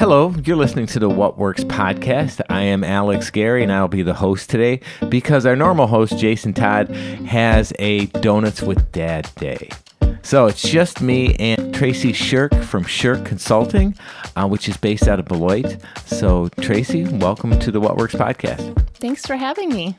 Hello, you're listening to the What Works podcast. I am Alex Gary and I'll be the host today because our normal host, Jason Todd, has a Donuts with Dad Day. So it's just me and Tracy Shirk from Shirk Consulting, uh, which is based out of Beloit. So, Tracy, welcome to the What Works podcast. Thanks for having me.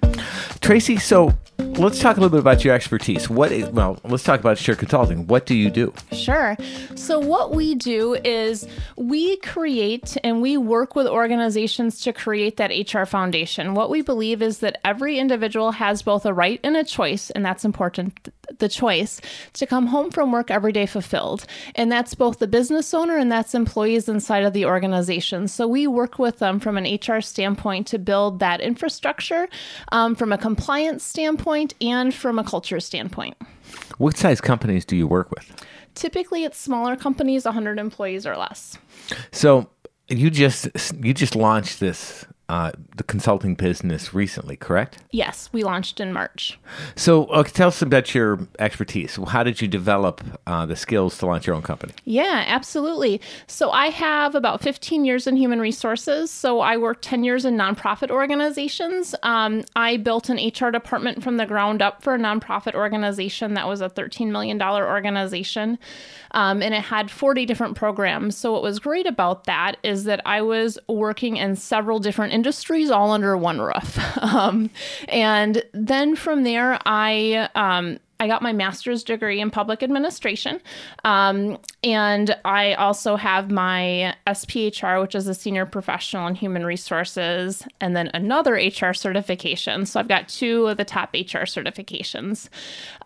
Tracy, so let's talk a little bit about your expertise. What is, well, let's talk about Shirk Consulting. What do you do? Sure. So what we do is we create and we work with organizations to create that HR foundation. What we believe is that every individual has both a right and a choice, and that's important, the choice to come home from work every day fulfilled. And that's both the business owner and that's employees inside of the organization. So we work with them from an HR standpoint to build that infrastructure um, Um, from a compliance standpoint and from a culture standpoint. What size companies do you work with? Typically, it's smaller companies, 100 employees or less. So you just you just launched this uh, the consulting business recently, correct? Yes, we launched in March. So, uh, tell us about your expertise. How did you develop uh, the skills to launch your own company? Yeah, absolutely. So, I have about 15 years in human resources. So, I worked 10 years in nonprofit organizations. Um, I built an HR department from the ground up for a nonprofit organization that was a $13 million organization. Um, and it had 40 different programs. So, what was great about that is that I was working in several different industries all under one roof. Um, and then from there, I um, I got my master's degree in public administration. Um, and I also have my SPHR, which is a senior professional in human resources, and then another HR certification. So I've got two of the top HR certifications.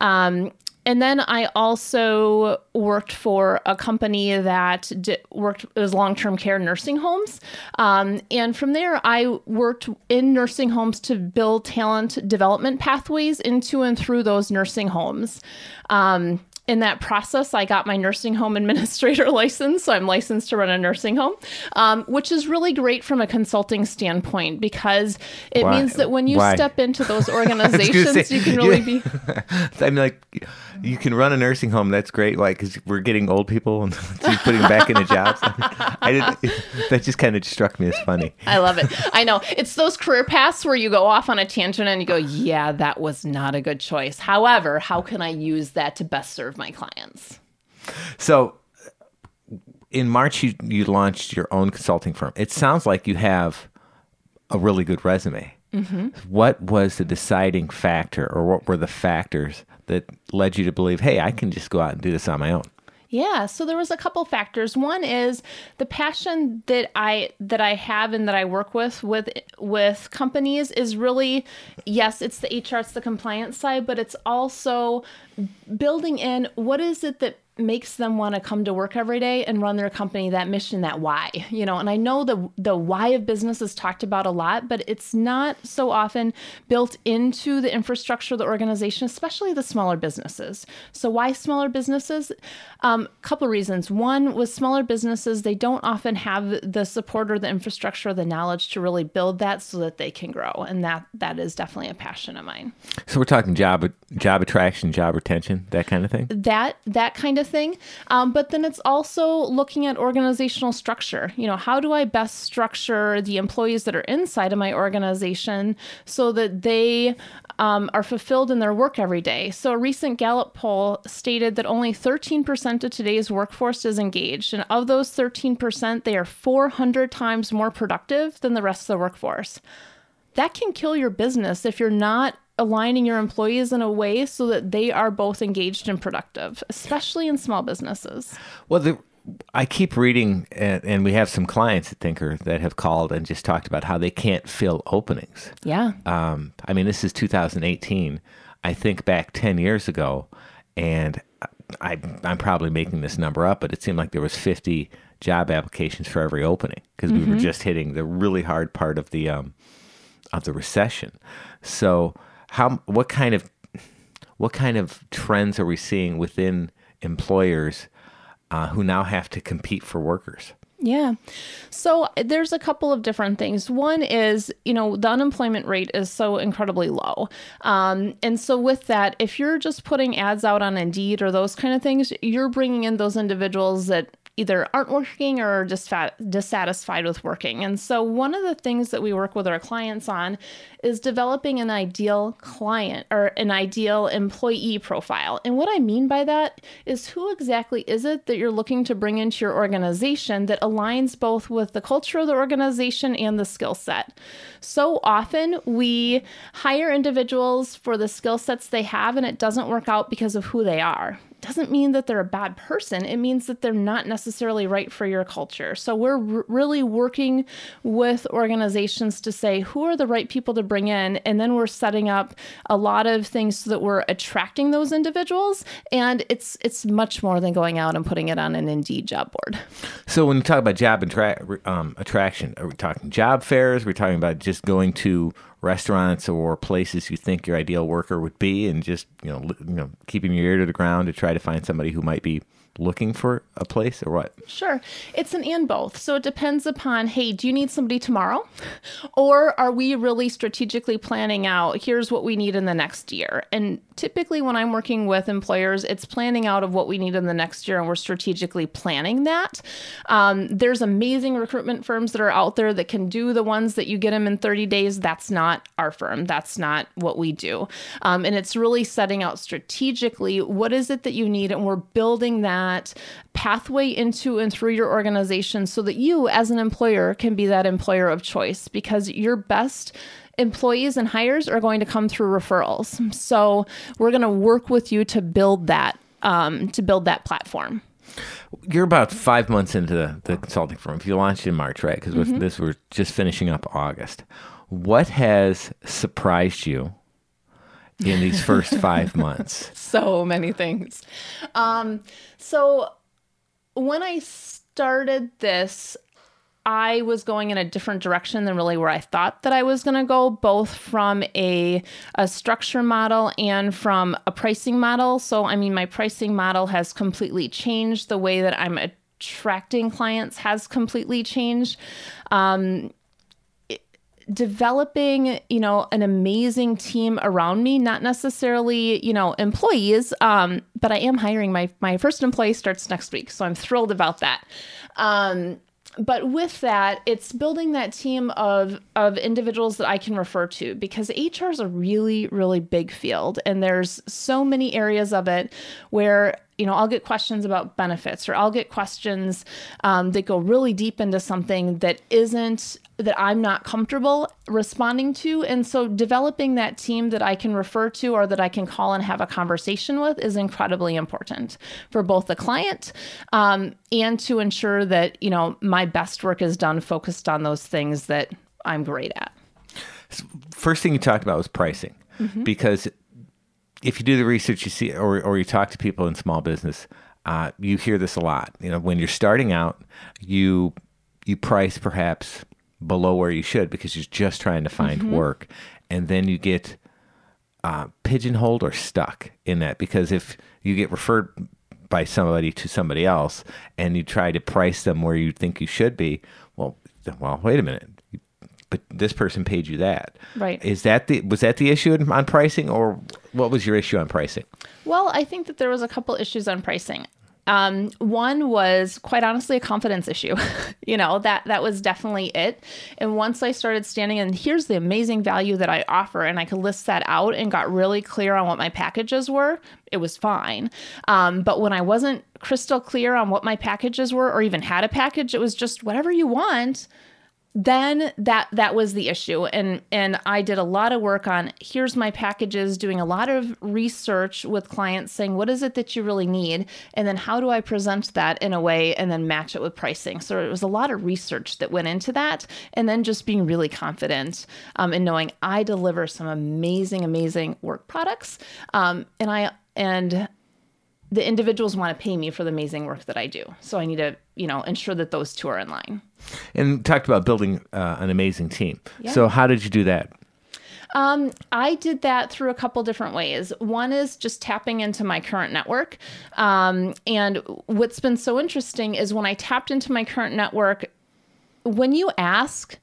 Um, and then I also worked for a company that worked as long term care nursing homes. Um, and from there, I worked in nursing homes to build talent development pathways into and through those nursing homes. Um, in that process, I got my nursing home administrator license. So I'm licensed to run a nursing home, um, which is really great from a consulting standpoint because it Why? means that when you Why? step into those organizations, say, you can really be. I'm like, you can run a nursing home. That's great. Why? Because we're getting old people and putting them back into jobs. I didn't, that just kind of struck me as funny. I love it. I know. It's those career paths where you go off on a tangent and you go, yeah, that was not a good choice. However, how can I use that to best serve serve my clients. So in March, you, you launched your own consulting firm. It sounds like you have a really good resume. Mm-hmm. What was the deciding factor, or what were the factors that led you to believe, hey, I can just go out and do this on my own? Yeah, so there was a couple factors. One is the passion that I that I have and that I work with with with companies is really yes, it's the HR, it's the compliance side, but it's also building in what is it that makes them want to come to work every day and run their company that mission that why you know? And i know the the why of business is talked about a lot but it's not so often built into the infrastructure of the organization especially the smaller businesses. So why smaller businesses? A um, couple reasons. One with smaller businesses they don't often have the support or the infrastructure or the knowledge to really build that so that they can grow and that that is definitely a passion of mine. So we're talking job job attraction job retention that kind of thing? That that kind of thing. Um, but then it's also looking at organizational structure. You know, how do I best structure the employees that are inside of my organization so that they um, are fulfilled in their work every day? So a recent Gallup poll stated that only 13% of today's workforce is engaged. And of those 13%, they are 400 times more productive than the rest of the workforce. That can kill your business if you're not aligning your employees in a way so that they are both engaged and productive, especially in small businesses. Well, the, I keep reading, and, and, we have some clients at Thinker that have called and just talked about how they can't fill openings. Yeah. Um, I mean, this is 2018. I think back 10 years ago, and I, I'm probably making this number up, but it seemed like there was 50 job applications for every opening because mm-hmm. we were mm-hmm. just hitting the really hard part of the um, of the recession. So how what kind of what kind of trends are we seeing within employers uh, who now have to compete for workers? Yeah. So there's a couple of different things. One is, you know, the unemployment rate is so incredibly low. Um, and so with that, if you're just putting ads out on Indeed or those kind of things, you're bringing in those individuals that either aren't working or just dissatisfied with working. And so, one of the things that we work with our clients on is developing an ideal client or an ideal employee profile. And what I mean by that is who exactly is it that you're looking to bring into your organization that aligns both with the culture of the organization and the skill set. So often we hire individuals for the skill sets they have, and it doesn't work out because of who they are doesn't mean that they're a bad person. It means that they're not necessarily right for your culture. So we're r- really working with organizations to say who are the right people to bring in. And then we're setting up a lot of things so that we're attracting those individuals. And it's it's much more than going out and putting it on an Indeed job board. So when you talk about job um, attraction, are we talking job fairs? We're we talking about just going to restaurants or places you think your ideal worker would be, and just you know, you know, keeping your ear to the ground to try to find somebody who might be looking for a place or what? Sure. It's an and both. So it depends upon hey, do you need somebody tomorrow? Or are we really strategically planning out here's what we need in the next year? And typically when I'm working with employers, it's planning out of what we need in the next year and we're strategically planning that. Um, there's amazing recruitment firms that are out there that can do the ones that you get them in 30 days. That's not our firm. That's not what we do. Um, and it's really setting out strategically what is it that you need and we're building that that pathway into and through your organization so that you, as an employer, can be that employer of choice because your best employees and hires are going to come through referrals. So we're going to work with you to build that um, to build that platform. You're about five months into the, the consulting firm. If you launched in March, right? Because mm-hmm. this we're just finishing up August. What has surprised you in these first five months? so many things. Um, so when I started this, I was going in a different direction than really where I thought that I was going to go, both from a, a structure model and from a pricing model. So, I mean, my pricing model has completely changed. The way that I'm attracting clients has completely changed. Um, developing you know an amazing team around me not necessarily you know employees um, but i am hiring. My my first employee starts next week so i'm thrilled about that. Um, but with that it's building that team of of individuals that i can refer to because hr is a really really big field and there's so many areas of it where you know, I'll get questions about benefits or I'll get questions um, that go really deep into something that isn't that I'm not comfortable responding to. And so developing that team that I can refer to or that I can call and have a conversation with is incredibly important for both the client um, and to ensure that, you know, my best work is done focused on those things that I'm great at. First thing you talked about was pricing mm-hmm. because if you do the research, you see, or, or you talk to people in small business, uh, you hear this a lot. You know, when you're starting out, you you price perhaps below where you should because you're just trying to find mm-hmm. work, and then you get uh, pigeonholed or stuck in that because if you get referred by somebody to somebody else and you try to price them where you think you should be, well, well, wait a minute but this person paid you that. Right. Is that the was that the issue on pricing, or what was your issue on pricing? Well, I think that there was a couple issues on pricing. Um, one was quite honestly a confidence issue. you know, that that was definitely it. And once I started standing and here's the amazing value that I offer, and I could list that out and got really clear on what my packages were, it was fine. Um, but when I wasn't crystal clear on what my packages were or even had a package, it was just whatever you want then that that was the issue. And and I did a lot of work on here's my packages doing a lot of research with clients saying what is it that you really need? And then how do I present that in a way and then match it with pricing? So it was a lot of research that went into that and then just being really confident um, in knowing I deliver some amazing amazing work products. Um, and I and the individuals want to pay me for the amazing work that I do. So I need to, you know, ensure that those two are in line. And talked about building uh, an amazing team. Yeah. So how did you do that? Um, I did that through a couple different ways. One is just tapping into my current network. Um, and what's been so interesting is when I tapped into my current network, when you ask,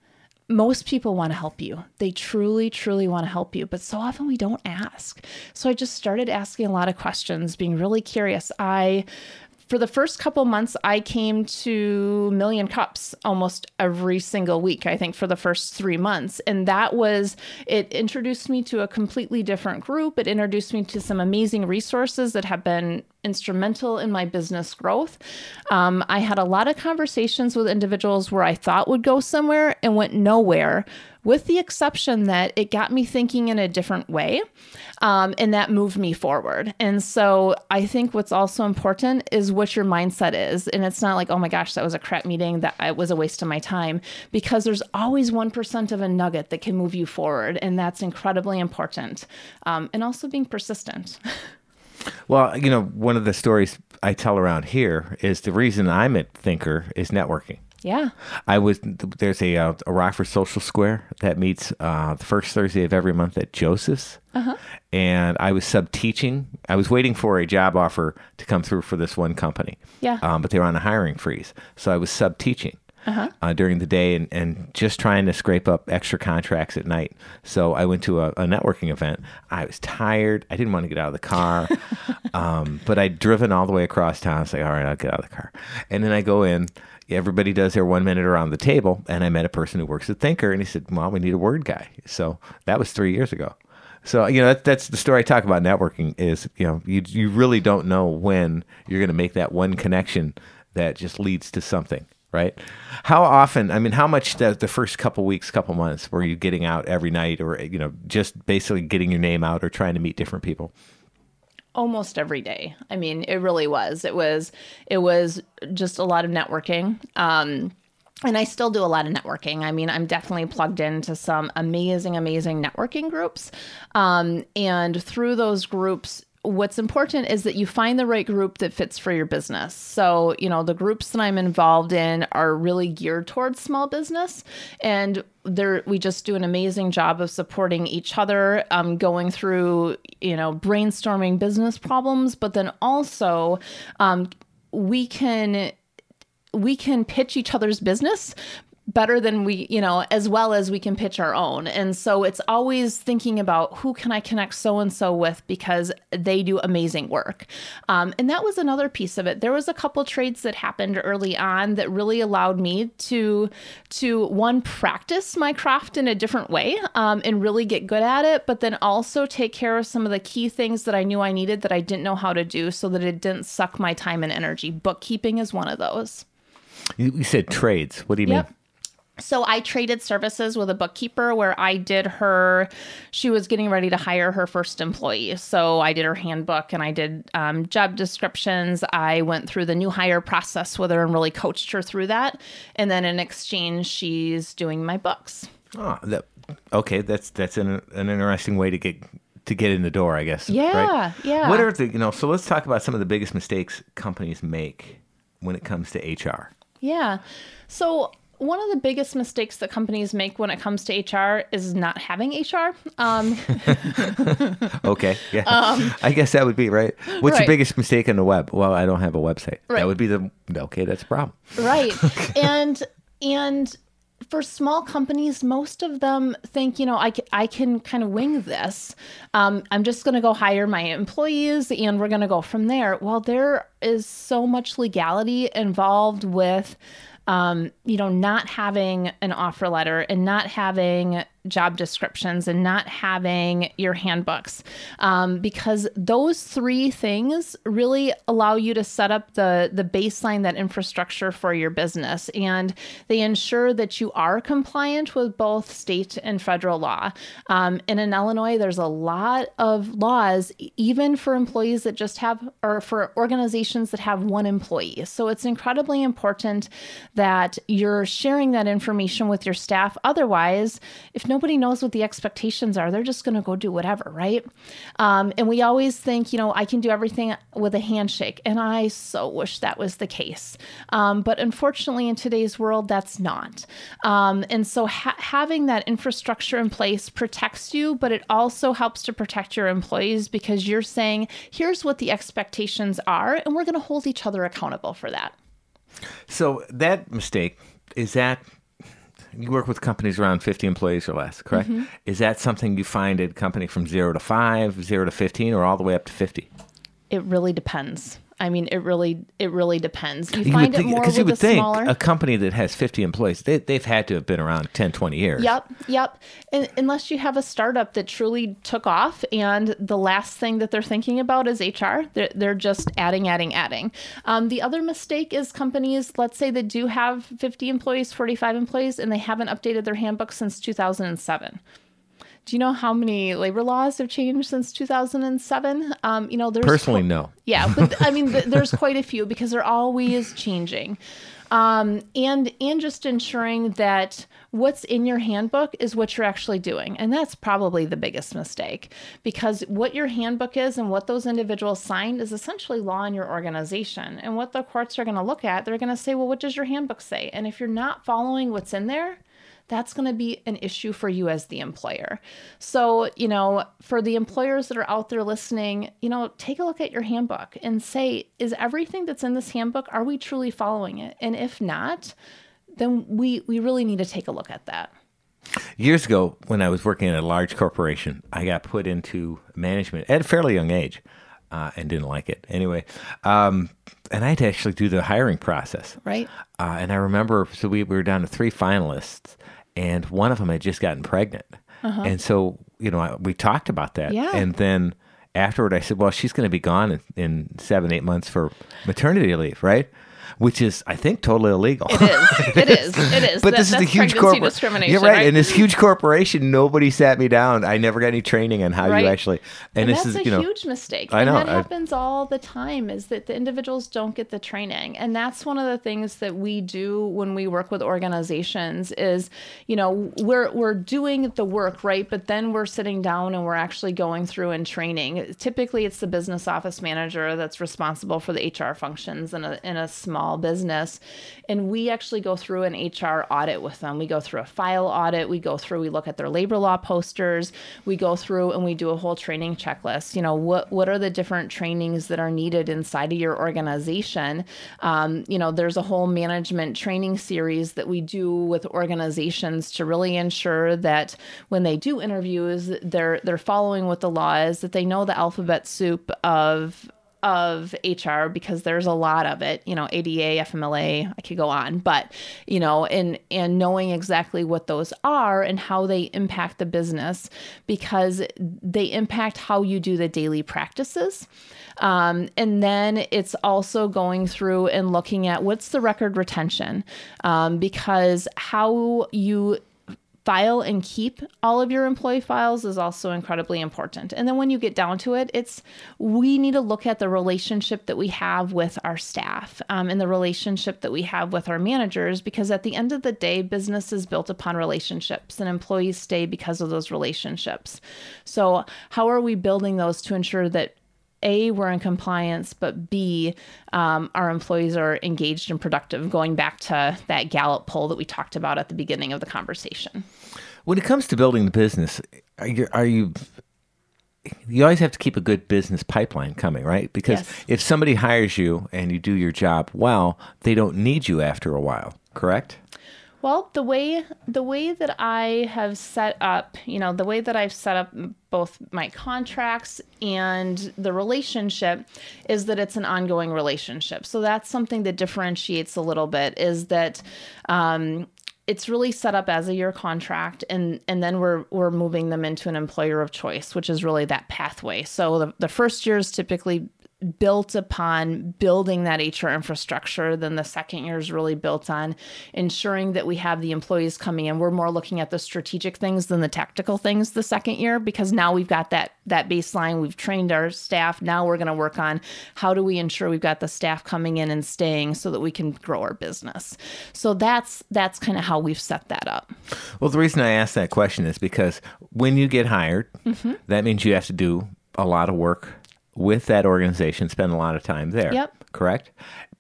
most people want to help you. They truly, truly want to help you, but so often we don't ask. So I just started asking a lot of questions, being really curious. I for the first couple months, I came to Million Cups almost every single week, I think, for the first three months. And that was, it introduced me to a completely different group. It introduced me to some amazing resources that have been instrumental in my business growth. Um, I had a lot of conversations with individuals where I thought would go somewhere and went nowhere, with the exception that it got me thinking in a different way. Um, and that moved me forward. And so I think what's also important is what your mindset is. And it's not like, oh my gosh, that was a crap meeting, that it was a waste of my time, because there's always 1% of a nugget that can move you forward. And that's incredibly important. Um, and also being persistent. Well, you know, one of the stories I tell around here is the reason I'm at Thinker is networking. Yeah. I was there's a uh, a Rockford Social Square that meets uh, the first Thursday of every month at Joseph's, uh-huh. and I was sub teaching. I was waiting for a job offer to come through for this one company. Yeah. Um, but they were on a hiring freeze, so I was sub teaching. Uh-huh. Uh, during the day and, and just trying to scrape up extra contracts at night. So I went to a, a networking event. I was tired. I didn't want to get out of the car, um, but I'd driven all the way across town. I was like, all right, I'll get out of the car. And then I go in everybody does their one minute around the table. And I met a person who works at Thinker, and he said, "Well, we need a word guy." So that was three years ago. So you know that, that's the story I talk about networking is you know you you really don't know when you're going to make that one connection that just leads to something, right? How often? I mean, how much the, the first couple weeks, couple months, were you getting out every night, or you know, just basically getting your name out, or trying to meet different people? Almost every day. I mean, it really was. It was it was just a lot of networking. Um, and I still do a lot of networking. I mean, I'm definitely plugged into some amazing, amazing networking groups. Um, and through those groups, what's important is that you find the right group that fits for your business. So, you know, the groups that I'm involved in are really geared towards small business and there we just do an amazing job of supporting each other um, going through you know brainstorming business problems but then also um, we can we can pitch each other's business better than we, you know, as well as we can pitch our own. And so it's always thinking about who can I connect so and so with because they do amazing work. Um, and that was another piece of it. There was a couple trades that happened early on that really allowed me to to one practice my craft in a different way um, and really get good at it, but then also take care of some of the key things that I knew I needed that I didn't know how to do, so that it didn't suck my time and energy. Bookkeeping is one of those. You, said trades. What do you yep. mean? So I traded services with a bookkeeper where I did her. She was getting ready to hire her first employee, so I did her handbook and I did um, job descriptions. I went through the new hire process with her and really coached her through that. And then in exchange, she's doing my books. Oh, that okay. That's that's an an interesting way to get to get in the door, I guess. Yeah, right? yeah. What are the you know? So let's talk about some of the biggest mistakes companies make when it comes to HR. Yeah. So one of the biggest mistakes that companies make when it comes to HR is not having HR. Um, okay, yeah, um, I guess that would be right. What's right. your biggest mistake on the web? Well, I don't have a website. Right. That would be the okay. That's a problem. Right, and and for small companies, most of them think, you know, I, I can kind of wing this. Um, I'm just going to go hire my employees and we're going to go from there. Well, there is so much legality involved with um, you know, not having an offer letter and not having job descriptions and not having your handbooks. Um, because those three things really allow you to set up the the baseline that infrastructure for your business. And they ensure that you are compliant with both state and federal law. Um, and in illinois there's a lot of laws even for employees that just have or for organizations that have one employee. So it's incredibly important that you're sharing that information with your staff. Otherwise if nobody knows what the expectations are. They're just going to go do whatever, right? Um, and we always think, you know, I can do everything with a handshake. And I so wish that was the case. Um, but unfortunately, in today's world, that's not. Um, and so ha- having that infrastructure in place protects you, but it also helps to protect your employees because you're saying, here's what the expectations are, and we're going to hold each other accountable for that. So that mistake is that you work with companies around 50 employees or less, correct? Mm-hmm. Is that something you find at a company from zero to five, zero to 15, or all the way up to 50? It really depends. I mean, it really it really depends. You You find would it think, more because you would think smaller. a company that has 50 employees, they, they've had to have been around 10, 20 years. Yep, yep. And unless you have a startup that truly took off and the last thing that they're thinking about is HR, they're, they're just adding, adding, adding. Um, the other mistake is companies, let's say they do have 50 employees, 45 employees, and they haven't updated their handbook since 2007. Do you know how many labor laws have changed since 2007? Um, you know, there's Personally, no. yeah, but I mean, th- there's quite a few because they're always changing, um, and and just ensuring that what's in your handbook is what you're actually doing, and that's probably the biggest mistake because what your handbook is and what those individuals signed is essentially law in your organization, and what the courts are going to look at, they're going to say, well, what does your handbook say? And if you're not following what's in there, that's going to be an issue for you as the employer. So, you know, for the employers that are out there listening, you know, take a look at your handbook and say, is everything that's in this handbook, are we truly following it? And if not, then we we really need to take a look at that. Years ago, when I was working at a large corporation, I got put into management at a fairly young age uh, and didn't like it. Anyway, um, and I had to actually do the hiring process. Right? Uh, and I remember, so we, we were down to three finalists, and one of them had just gotten pregnant. And so, you know, I, we talked about that. Uh-huh. Yeah. And then afterward, I said, well, she's going to be gone in, in seven, eight months for maternity leave, right? Which is, I think, totally illegal. It is. It is. It is. But That- this is a huge corporation. discrimination. You're right. And this huge corporation, nobody sat me down. I never got any training on how Right. you actually. And, And, this that's is, a you know, huge mistake. I and know, that I- happens all the time is that the individuals don't get the training. And that's one of the things that we do when we work with organizations is, you know, we're we're doing the work, right? But then we're sitting down and we're actually going through and training. Typically it's the business office manager that's responsible for the HR functions in a in a small business. And we actually go through an HR audit with them. We go through a file audit, we go through, we look at their labor law posters, we go through and we do a whole training checklist. You know, what what are the different trainings that are needed inside of your organization? Um, you know, there's a whole management training series that we do with organizations to really ensure that when they do interviews, they're they're following what the law is, that they know the alphabet soup of of HR because there's a lot of it, you know, ADA, FMLA, I could go on, but you know, and and knowing exactly what those are and how they impact the business because they impact how you do the daily practices. Um, and then it's also going through and looking at what's the record retention um, because how you file and keep all of your employee files is also incredibly important. And then when you get down to it, it's we need to look at the relationship that we have with our staff um, and the relationship that we have with our managers because at the end of the day, business is built upon relationships and employees stay because of those relationships. So, how are we building those to ensure that a, we're in compliance, but B, um, our employees are engaged and productive, going back to that Gallup poll that we talked about at the beginning of the conversation. when it comes to building the business, are you, are you you always have to keep a good business pipeline coming, right? Because Yes. if somebody hires you and you do your job well, they don't need you after a while, correct? Well, the way the way that I have set up, you know, the way that I've set up both my contracts and the relationship is that it's an ongoing relationship. So that's something that differentiates a little bit is that um, it's really set up as a year contract and and then we're we're moving them into an employer of choice which is really that pathway so the, the first year is typically built upon building that HR infrastructure. Then the second year is really built on ensuring that we have the employees coming in. We're more looking at the strategic things than the tactical things the second year because now we've got that that baseline. We've trained our staff. Now we're going to work on how do we ensure we've got the staff coming in and staying so that we can grow our business. So that's that's kind of how we've set that up. Well, the reason I ask that question is because when you get hired, Mm-hmm. that means you have to do a lot of work with that organization, spend a lot of time there. Yep. Correct?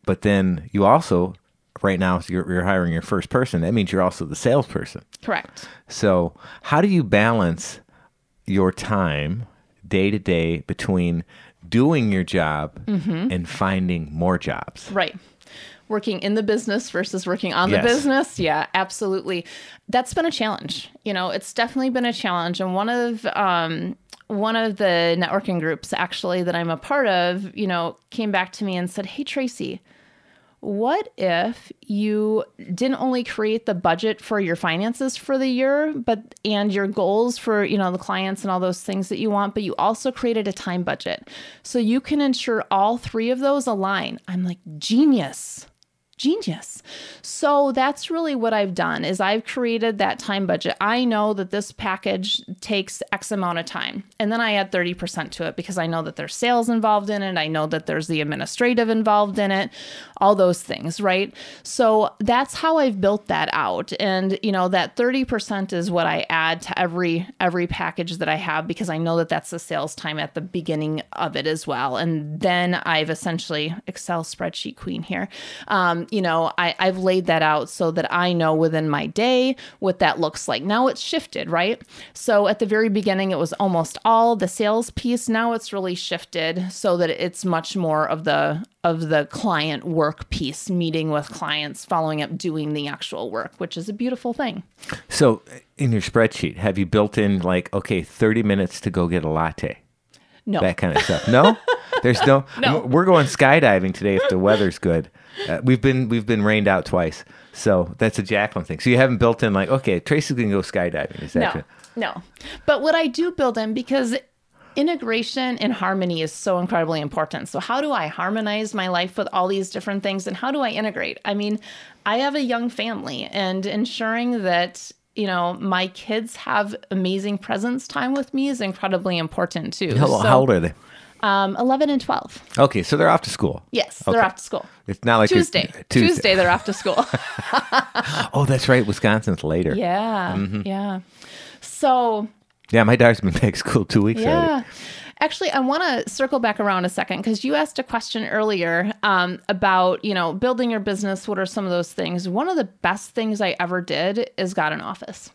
But then you also, right now, you're, you're hiring your first person, that means you're also the salesperson. Correct. So, how do you balance your time day to day between doing your job Mm-hmm. and finding more jobs? Right. Working in the business versus working on Yes. the business. Yeah, absolutely. That's been a challenge. You know, it's definitely been a challenge. And one of um, one of the networking groups actually that I'm a part of, you know, came back to me and said, "Hey Tracy, what if you didn't only create the budget for your finances for the year but and your goals for you know the clients and all those things that you want but you also created a time budget so you can ensure all three of those align? I'm like genius genius. So that's really what I've done is I've created that time budget. I know that this package takes X amount of time. And then I add 30% to it because I know that there's sales involved in it. I know that there's the administrative involved in it, all those things, right? So that's how I've built that out. And you know, that 30% is what I add to every every package that I have because I know that that's the sales time at the beginning of it as well. And then I've essentially Excel spreadsheet queen here. Um, you know, I, I've laid that out so that I know within my day what that looks like. Now it's shifted, right? So at the very beginning, it was almost all the sales piece. Now it's really shifted so that it's much more of the of the client work piece, meeting with clients, following up, doing the actual work, which is a beautiful thing. So, in your spreadsheet, have you built in like, okay, 30 minutes to go get a latte? No. That kind of stuff. No? There's no, No. We're going skydiving today if the weather's good. Uh, we've been we've been rained out twice. So, that's a Jacqueline thing. So, you haven't built in like, okay, Tracy's going to go skydiving. Is that No, good? no. But what I do build in because integration and harmony is so incredibly important. So, how do I harmonize my life with all these different things and how do I integrate? I mean, I have a young family and ensuring that you know my kids have amazing presence time with me is incredibly important too. How, So, how old are they? Um, 11 and 12. Okay, so they're off to school. Yes, Okay. they're off to school. It's not like Tuesday. Tuesday. Tuesday, they're off to school. Oh, that's right. Wisconsin's later. yeah, Mm-hmm. yeah. So Yeah, my daughter's been back to school two weeks already. Yeah. Actually, I want to circle back around a second because you asked a question earlier um, about, you know, building your business. What are some of those things? One of the best things I ever did is got an office,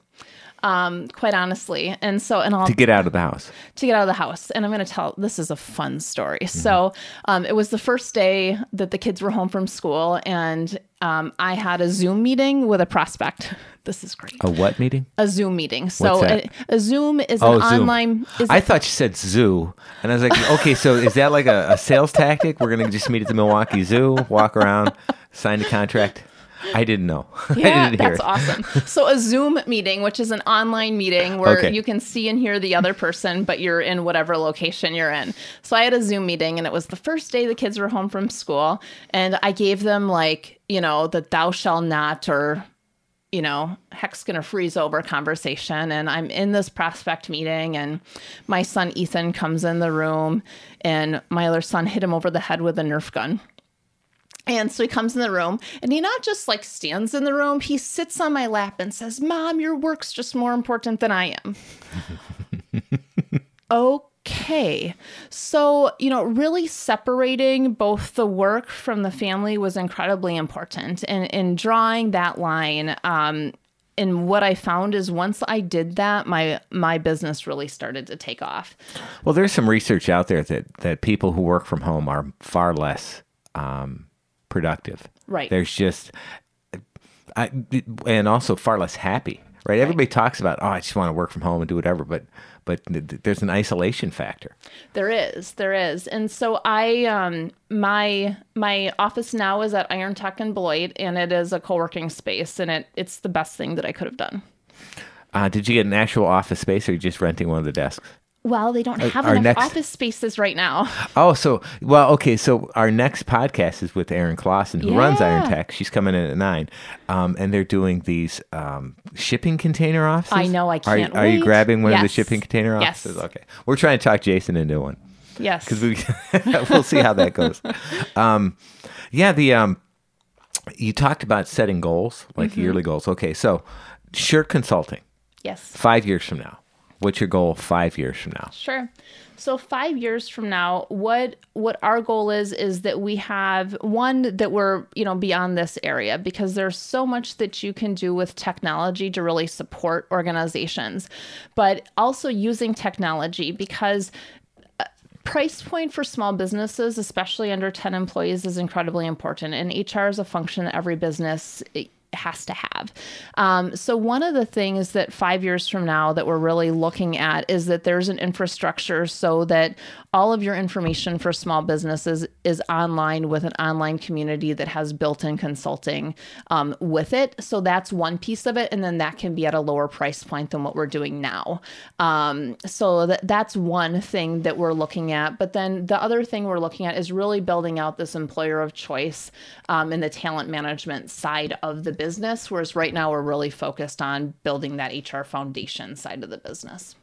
um, quite honestly. And so, and I'll To get out of the house. to get out of the house. And I'm going to tell this is a fun story. Mm-hmm. So um, it was the first day that the kids were home from school, and um, I had a Zoom meeting with a prospect. This is great. A what meeting? A Zoom meeting. So a, a Zoom is Oh, an Zoom. online. Is I thought you said zoo, and I was like, okay, so is that like a, a sales tactic? We're gonna just meet at the Milwaukee Zoo, walk around, sign the contract. I didn't know. I Yeah, didn't hear that's awesome. So a Zoom meeting, which is an online meeting where Okay. you can see and hear the other person, but you're in whatever location you're in. So I had a Zoom meeting, and it was the first day the kids were home from school, and I gave them like you know the "thou shall not" or you know, heck's gonna freeze over conversation. And I'm in this prospect meeting, and my son Ethan comes in the room, and my other son hit him over the head with a Nerf gun. And so he comes in the room and he not just like stands in the room, he sits on my lap and says, Mom, your work's just more important than I am. okay. So, you know, really separating both the work from the family was incredibly important. And in drawing that line, um, and what I found is once I did that, my my business really started to take off. Well, there's some research out there that that people who work from home are far less um, productive. Right. There's just, I, and also far less happy. Right. Everybody talks about, oh, I just want to work from home and do whatever, but but th- th- there's an isolation factor. There is, there is, and so I, um, my my office now is at Iron Tech in Beloit, and it is a co-working space, and it it's the best thing that I could have done. Uh, did you get an actual office space, or are you just renting one of the desks? Well, they don't have our enough next- office spaces right now. Oh, so well, okay. So our next podcast is with Erin Clausen, who runs Iron Tech. She's coming in at nine, um, and they're doing these um, shipping container offices. I know, I can't are you grabbing one of the shipping container Yes. offices? Okay, we're trying to talk Jason into one Yes, because we we'll see how that goes. Um, yeah, the um, you talked about setting goals, like Mm-hmm. yearly goals. Okay, so Shirk Consulting yes, five years from now. What's your goal five years from now? sure. So five years from now, what what our goal is is that we have one that we're you know beyond this area because there's so much that you can do with technology to really support organizations, but also using technology because uh, price point for small businesses, especially under 10 employees, is incredibly important. And HR is a function that every business has to have. Um, so one of the things that five years from now that we're really looking at is that there's an infrastructure so that all of your information for small businesses is online with an online community that has built-in consulting um, with it. So that's one piece of it, and then that can be at a lower price point than what we're doing now. Um, so that that's one thing that we're looking at. But then the other thing we're looking at is really building out this employer of choice um, in the talent management side of the business. Whereas right now we're really focused on building that HR foundation side of the business.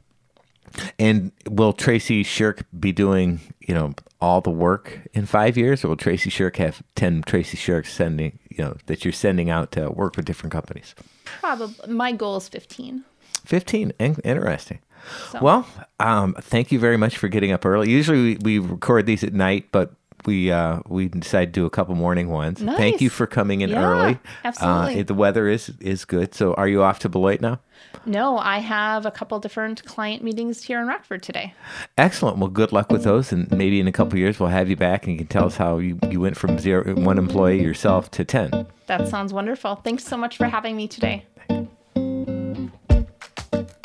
And will Tracy Shirk be doing, you know, all the work in five years, or will Tracy Shirk have ten Tracy Shirks sending, you know, that you're sending out to work with different companies? Probably. My goal is fifteen. Fifteen. Interesting. So. Well, um, thank you very much for getting up early. Usually we, we record these at night, but we uh, we decided to do a couple morning ones. Nice. Thank you for coming in yeah, early. Absolutely. Uh, the weather is is good. So, are you off to Beloit now? No, I have a couple different client meetings here in Rockford today. Excellent. Well, good luck with those, and maybe in a couple years we'll have you back and you can tell us how you, you went from zero one employee yourself to ten. That sounds wonderful. Thanks so much for having me today.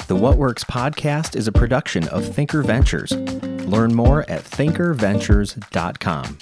The What Works podcast is a production of Thinker Ventures. Learn more at thinkerventures.com.